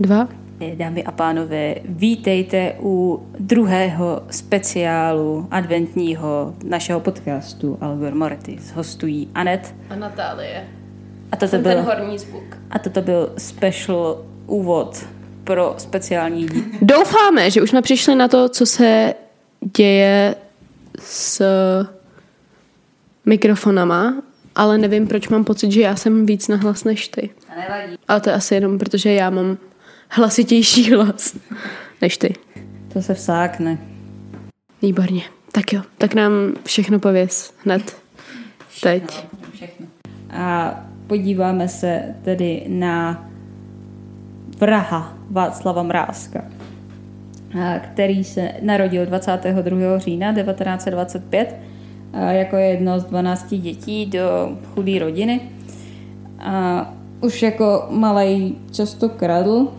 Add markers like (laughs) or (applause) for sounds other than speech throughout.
Dva. Dva? Dámy a pánové, vítejte u druhého speciálu adventního našeho podcastu Algor Mortis. Hostují Anet. A Natálie. A toto Jsem byl, ten horní zvuk. a toto byl special úvod pro speciální díl. (laughs) Doufáme, že už jsme přišli na to, co se děje s mikrofonama, ale nevím, proč mám pocit, že já jsem víc nahlas než ty. A nevadí. Ale to je asi jenom, protože já mám hlasitější (laughs) hlas než ty. To se vsákne. Výborně. Tak jo, tak nám všechno pověz hned. Teď. Všechno. A podíváme se tedy na vraha Václava Mrázka, který se narodil 22. října 1925 a jako jedno z 12 dětí do chudé rodiny. A už jako malý často kradl,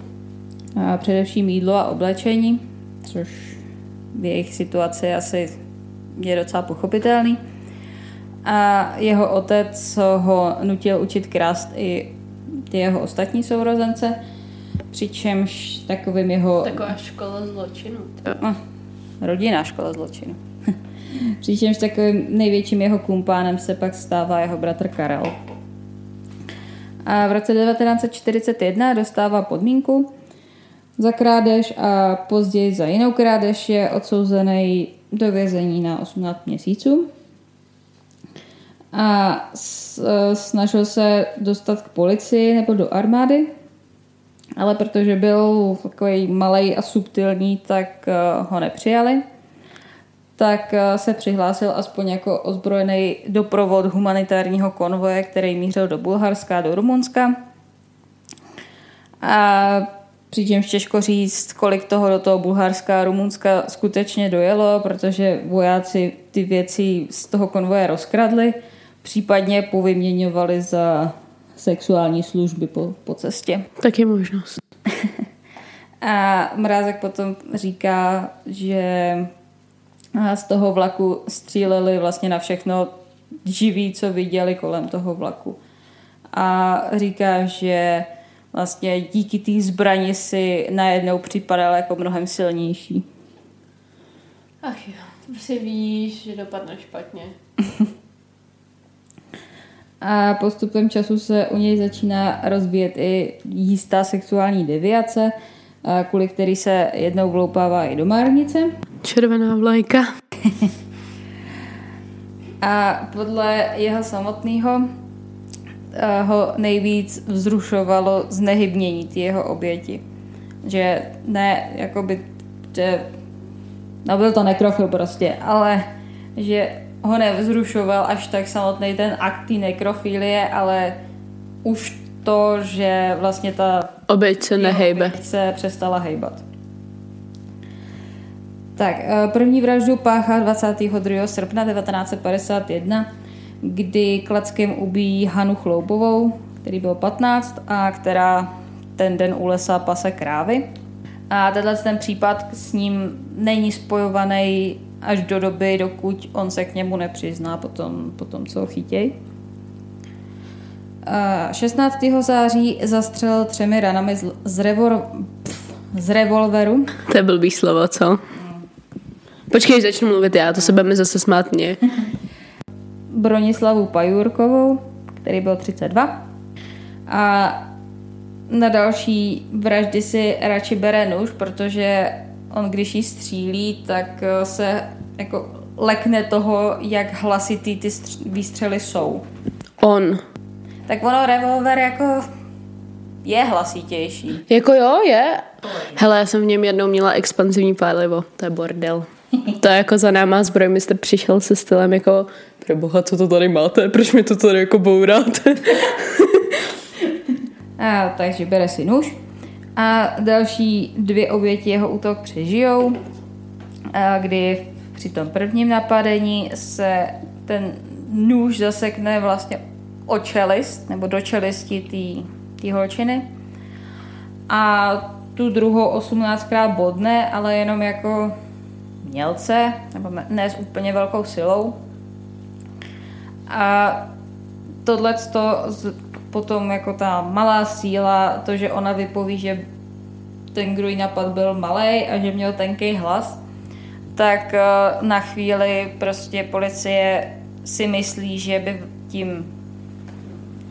a především jídlo a oblečení, což v jejich situaci asi je docela pochopitelný. A jeho otec ho nutil učit krást i ty jeho ostatní sourozence, přičemž takovým jeho Taková škola zločinu. rodinná škola zločinu. (laughs) Přičemž takovým největším jeho kumpánem se pak stává jeho bratr Karel. A v roce 1941 dostává podmínku za krádež a později za jinou krádež je odsouzený do vězení na 18 měsíců. A snažil se dostat k policii nebo do armády, ale protože byl takový malý a subtilní, tak eh, ho nepřijali. Tak eh, se přihlásil aspoň jako ozbrojený doprovod humanitárního konvoje, který mířil do Bulharska a do Rumunska. A přičemž těžko říct, kolik toho do toho Bulharska a Rumunska skutečně dojelo, protože vojáci ty věci z toho konvoje rozkradli, případně povyměňovali za sexuální služby po, po cestě. Tak je možnost. (laughs) A Mrázek potom říká, že z toho vlaku stříleli vlastně na všechno živý, co viděli kolem toho vlaku. A říká, že vlastně díky té zbrani si najednou připadal jako mnohem silnější. Ach jo, to prostě víš, že dopadne špatně. (laughs) A postupem času se u něj začíná rozvíjet i jistá sexuální deviace, kvůli který se jednou vloupává i do márnice. Červená vlajka. (laughs) A podle jeho samotného ho nejvíc vzrušovalo znehybnění ty jeho oběti. Že ne, jakoby, že, no byl to nekrofil prostě, ale že ho nevzrušoval až tak samotný ten akt té nekrofilie, ale už to, že vlastně ta Oběť se nehejbe. oběť se přestala hejbat. Tak, eh, první vraždu páchá 22. srpna 1951, kdy klackem ubíjí Hanu Chloubovou, který byl 15 a která ten den u lesa pase krávy. A tenhle ten případ s ním není spojovaný až do doby, dokud on se k němu nepřizná potom, potom co ho chytěj. A 16. září zastřelil třemi ranami z, z, revor, pf, z revolveru (laughs) To je blbý slovo, co? Počkej, začnu mluvit já, to se budeme zase smát mě. (laughs) Bronislavu Pajurkovou, který byl 32. A na další vraždy si radši bere nůž, protože on, když jí střílí, tak eh, se jako lekne toho, jak hlasitý ty stř- výstřely jsou. On. Tak ono revolver jako je hlasitější. Jako jo, je. Hele, já jsem v něm jednou měla expanzivní pálivo. To je bordel. To je jako za náma zbrojmistr přišel se stylem jako pro boha, co to tady máte? Proč mi to tady jako bouráte? (laughs) A, takže bere si nůž. A další dvě oběti jeho útok přežijou, a kdy při tom prvním napadení se ten nůž zasekne vlastně o čelist, nebo do čelisti té holčiny. A tu druhou 18krát bodne, ale jenom jako mělce, nebo ne s úplně velkou silou. A tohle potom jako ta malá síla, to, že ona vypoví, že ten, kdo napad, byl malý a že měl tenký hlas, tak eh, na chvíli prostě policie si myslí, že by tím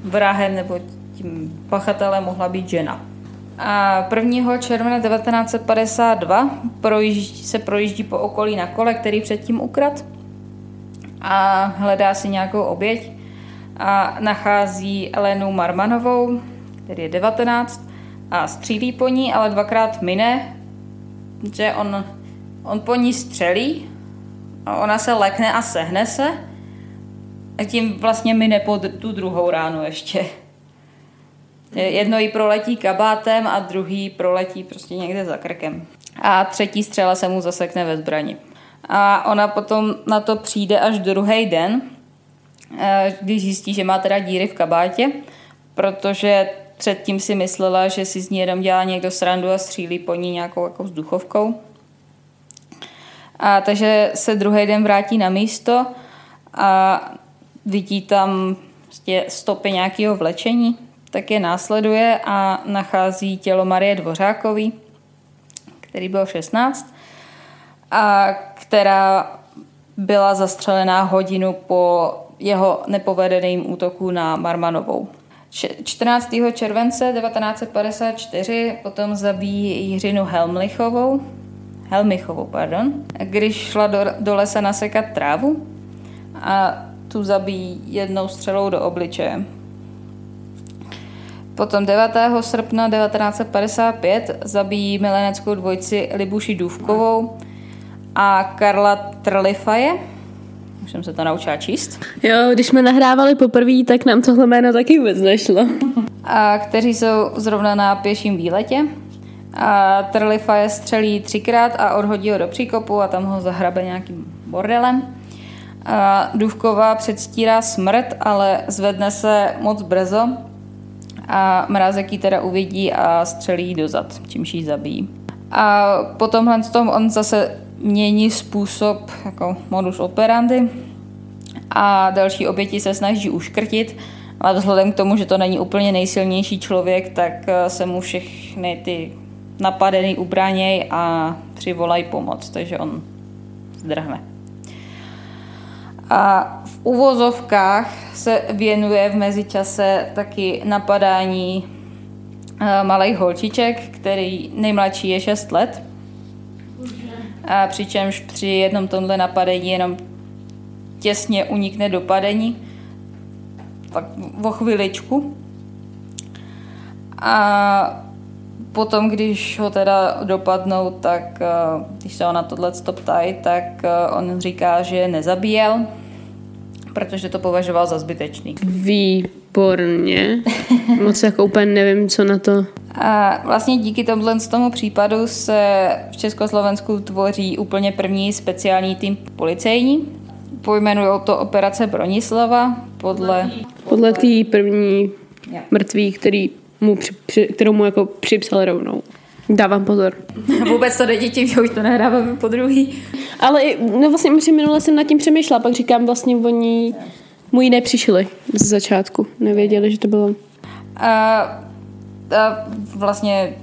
vrahem nebo tím pachatelem mohla být žena. A 1. června 1952 projíždí, se projíždí po okolí na kole, který předtím ukrad a hledá si nějakou oběť a nachází Elenu Marmanovou, který je 19 a střílí po ní, ale dvakrát mine, že on, on po ní střelí a ona se lekne a sehne se a tím vlastně mine po tu druhou ránu ještě. Jedno jí proletí kabátem a druhý proletí prostě někde za krkem. A třetí střela se mu zasekne ve zbrani. A ona potom na to přijde až druhý den, eh, když zjistí, že má teda díry v kabátě, protože předtím si myslela, že si z ní jenom dělá někdo srandu a střílí po ní nějakou jako vzduchovkou. A takže se druhý den vrátí na místo a vidí tam prostě stopy nějakého vlečení, tak je následuje a nachází tělo Marie Dvořákový, který byl 16 a která byla zastřelená hodinu po jeho nepovedeným útoku na Marmanovou. 14. července 1954 potom zabíjí Jiřinu Helmlichovou, Helmichovou, pardon, když šla do, do lesa nasekat trávu a tu zabíjí jednou střelou do obličeje. Potom 9. srpna 1955 zabíjí mileneckou dvojici Libuši Důvkovou a Karla Trlifaje. Už jsem se to naučila číst. Jo, když jsme nahrávali poprvé, tak nám tohle jméno taky vůbec nešlo. A kteří jsou zrovna na pěším výletě. A Trlifaje střelí třikrát a odhodí ho do příkopu a tam ho zahrabe nějakým bordelem. A Důvková předstírá smrt, ale zvedne se moc brzo a mrázek ji teda uvidí a střelí do zad, čímž ji zabíjí. A potom tom on zase mění způsob, jako modus operandi a další oběti se snaží uškrtit, ale vzhledem k tomu, že to není úplně nejsilnější člověk, tak eh, se mu všechny ty napadený ubráněj a přivolají pomoc, takže on zdrhne. A v uvozovkách se věnuje v mezičase taky napadání eh, malých holčiček, který nejmladší je 6 let. A přičemž při jednom tomhle napadení jenom těsně unikne dopadení. Tak o chviličku. A potom, když ho teda dopadnou, tak eh, když se ho na tohle ptají, tak eh, on říká, že je nezabíjel, protože to považoval za zbytečný. Výborně. (laughs) Moc jako úplně nevím, co na to. A vlastně díky tomhle z tomu případu se v Československu tvoří úplně první speciální tým policejní. Pojmenují to operace Bronislava podle... Podle té první mrtvý, který mu při, při, kterou mu jako připsal rovnou. Dávám pozor. (laughs) Vůbec to děti, že už to nehráváme po druhý. Ale no vlastně minule jsem nad tím přemýšlela, pak říkám vlastně oni mu ji nepřišli z začátku. Nevěděli, že to bylo. A, a vlastně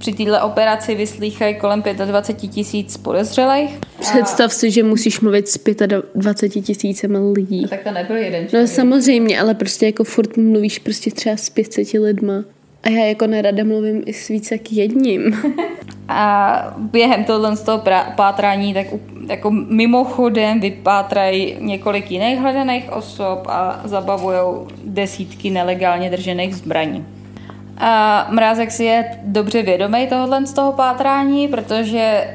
při této operaci vyslýchají kolem 25 tisíc podezřelých. Představ si, že musíš mluvit s 25 tisícem lidí. A tak to nebyl jeden no člověk. No samozřejmě, ale prostě jako furt mluvíš prostě třeba s 500 lidma. A já jako nerada mluvím i s více jak jedním. (laughs) A během tohle z toho pátrání tak jako mimochodem vypátrají několik jiných hledaných osob a zabavují desítky nelegálně držených zbraní. A Mrázek si je dobře vědomý tohohle z toho pátrání, protože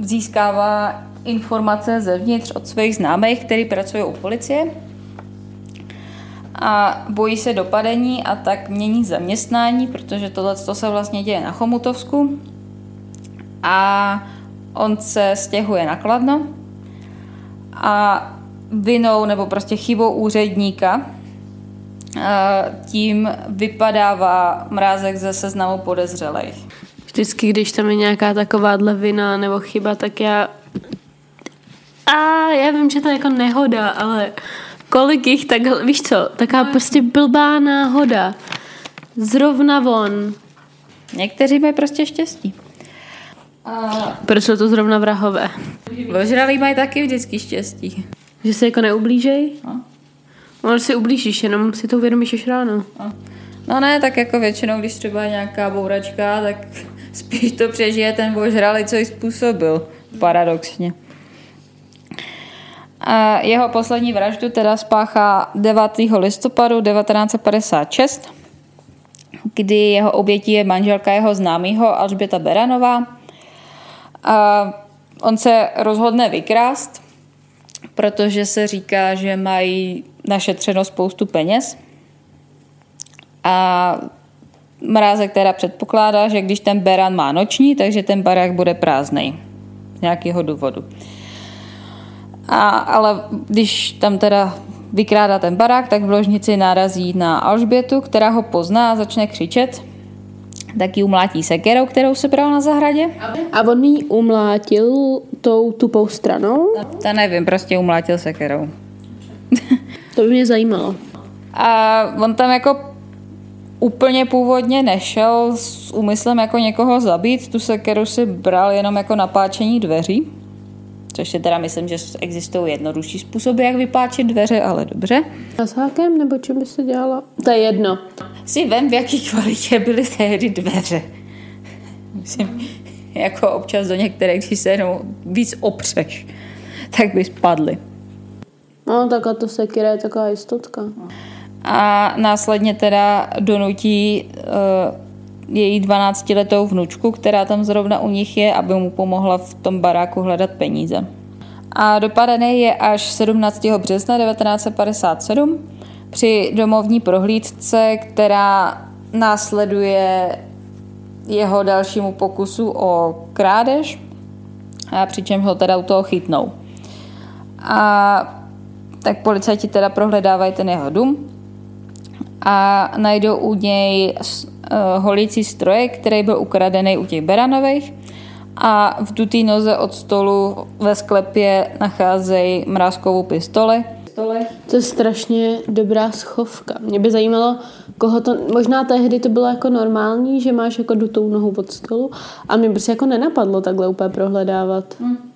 získává informace zevnitř od svých známých, který pracují u policie. A bojí se dopadení a tak mění zaměstnání, protože tohle se vlastně děje na Chomutovsku. A on se stěhuje na Kladno. A vinou nebo prostě chybou úředníka tím vypadává mrázek ze seznamu podezřelých. Vždycky, když tam je nějaká takováhle vina nebo chyba, tak já... A já vím, že to je jako nehoda, ale kolik jich takhle, víš co, taká prostě blbá náhoda. Zrovna von. Někteří mají prostě štěstí. Proč jsou to zrovna vrahové? Ožralí mají taky vždycky štěstí. Že se jako neublížej? No. No, si ublížíš, jenom si to uvědomíš až ráno. No ne, tak jako většinou, když třeba nějaká bouračka, tak (laughs) spíš to přežije ten ožralý, co ji způsobil. Paradoxně. A jeho poslední vraždu teda spáchá 9. listopadu 1956, kdy jeho obětí je manželka jeho známého Alžběta Beranová. A on se rozhodne vykrást, protože se říká, že mají našetřeno spoustu peněz. A Mrázek teda předpokládá, že když ten beran má noční, takže ten barák bude prázdný. Z nějakého důvodu. A, ale když tam teda vykrádá ten barák, tak v ložnici narazí na Alžbětu, která ho pozná a začne křičet. Tak ji umlátí sekerou, kterou se bral na zahradě. A on jí umlátil tou tupou stranou? Ta nevím, prostě umlátil sekerou. (laughs) To by mě zajímalo. A on tam jako úplně původně nešel s úmyslem jako někoho zabít, tu sekeru si bral jenom jako napáčení dveří. Což si teda myslím, že existují jednodušší způsoby, jak vypáčit dveře, ale dobře. Hasákem nebo čím by se dělala? To je jedno. Si vem, v jaký kvalitě byly tehdy dveře. Myslím, jako občas do některých, když se jenom víc opřeš, tak by spadly. No, tak a to sekira je taková jistotka. A následně teda donutí uh, její 12-letou vnučku, která tam zrovna u nich je, aby mu pomohla v tom baráku hledat peníze. A dopadený je až 17. března 1957 při domovní prohlídce, která následuje jeho dalšímu pokusu o krádež, a přičemž ho teda u toho chytnou. A tak policajti teda prohledávají ten jeho dům a najdou u něj uh, holící strojek, který byl ukradený u těch Beranových a v dutý noze od stolu ve sklepě nacházejí mrázkovou pistoli. To je strašně dobrá schovka. Mě by zajímalo, koho to, možná tehdy to bylo jako normální, že máš jako dutou nohu od stolu a mě prostě jako nenapadlo takhle úplně prohledávat. Hmm.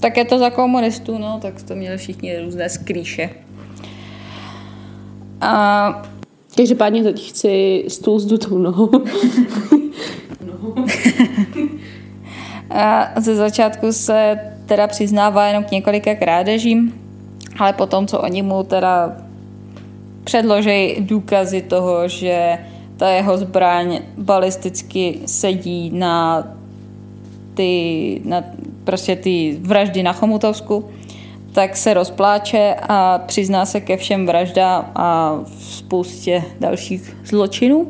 Tak je to za komunistů, no, tak to měli všichni různé skrýše. A Každopádně teď chci stůl s dutou nohou. (laughs) a ze začátku se teda přiznává jenom k několika krádežím, ale potom, co oni mu teda předloží důkazy toho, že ta jeho zbraň balisticky sedí na ty, na prostě ty vraždy na Chomutovsku, tak se rozpláče a přizná se ke všem vraždám a spoustě dalších zločinů.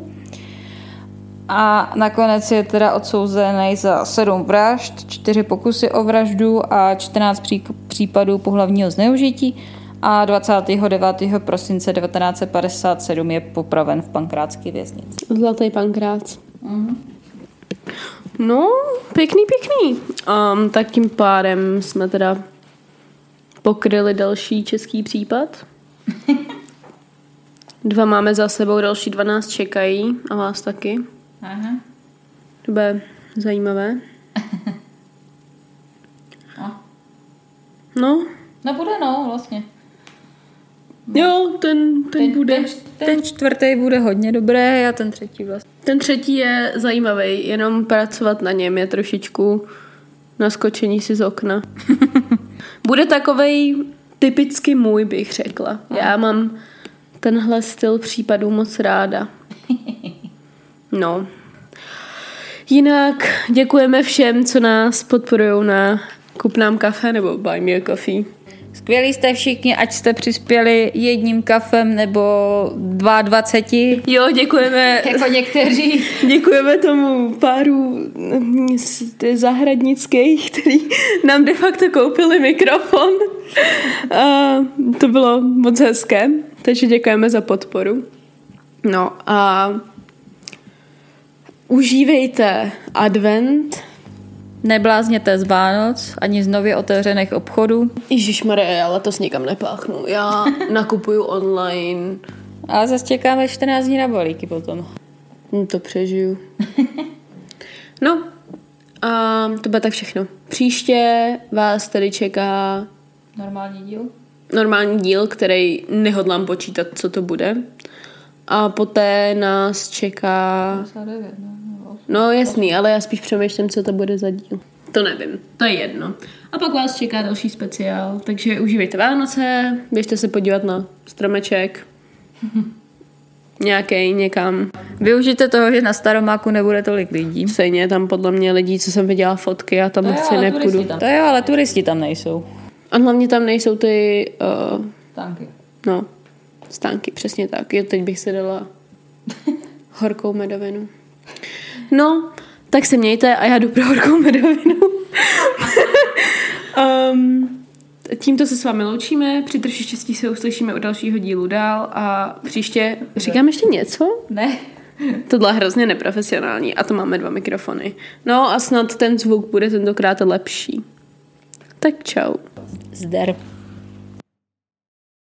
A nakonec je teda odsouzený za sedm vražd, čtyři pokusy o vraždu a 14 případů pohlavního zneužití a 29. prosince 1957 je popraven v pankrátské věznici. Zlatý pankrác. Mm-hmm. No, pěkný, pěkný. Um, tak tím pádem jsme teda pokryli další český případ. (laughs) Dva máme za sebou, další dva nás čekají a vás taky. Aha. To bude zajímavé. (laughs) no. No. No bude no, vlastně. Jo, ten, ten, ten bude. Ten, ten čtvrtý bude hodně dobré a ten třetí vlastně. Ten třetí je zajímavý, jenom pracovat na něm je trošičku naskočení si z okna. (laughs) bude takovej typicky můj, bych řekla. Já mám tenhle styl případů moc ráda. No. Jinak děkujeme všem, co nás podporují na Kup nám kafe nebo Buy me a coffee. Skvělí jste všichni, ať jste přispěli jedním kafem nebo 22. Jo, děkujeme. (laughs) jako někteří. (laughs) Děkujeme tomu páru zahradnických, který nám de facto koupili mikrofon. A to bylo moc hezké, takže děkujeme za podporu. No a užívejte advent, Neblázněte z Vánoc ani z nově otevřených obchodů. Ježíš já letos nikam nepáchnu. Já (laughs) nakupuju online. A zase čekáme 14 dní na balíky potom. Hm, to přežiju. (laughs) No, a to bude tak všechno. Příště vás tady čeká Normální díl? normální díl, který nehodlám počítat, co to bude. A poté nás čeká... 59, no. No jasný, ale já spíš přemýšlím, co to bude za díl. To nevím, to je jedno. A pak vás čeká další speciál, takže užívejte Vánoce, běžte se podívat na stromeček. (laughs) Nějaký někam. Využijte toho, že na Staromáku nebude tolik lidí. Stejně tam podle mě lidí, co jsem viděla fotky, a tam asi nepůjdu. To jo, ale turisti tam nejsou. A hlavně tam nejsou ty, uh, Tanky. no, stánky, přesně tak. Jo, teď bych si dala (laughs) horkou medovinu. No, tak se mějte a já jdu pro horkou medovinu. (laughs) um, tímto se s vámi loučíme, při troši štěstí se uslyšíme u dalšího dílu dál a příště, říkám ještě něco? Ne. Tohle je hrozně neprofesionální a to máme dva mikrofony. No a snad ten zvuk bude tentokrát lepší. Tak čau. Zdar.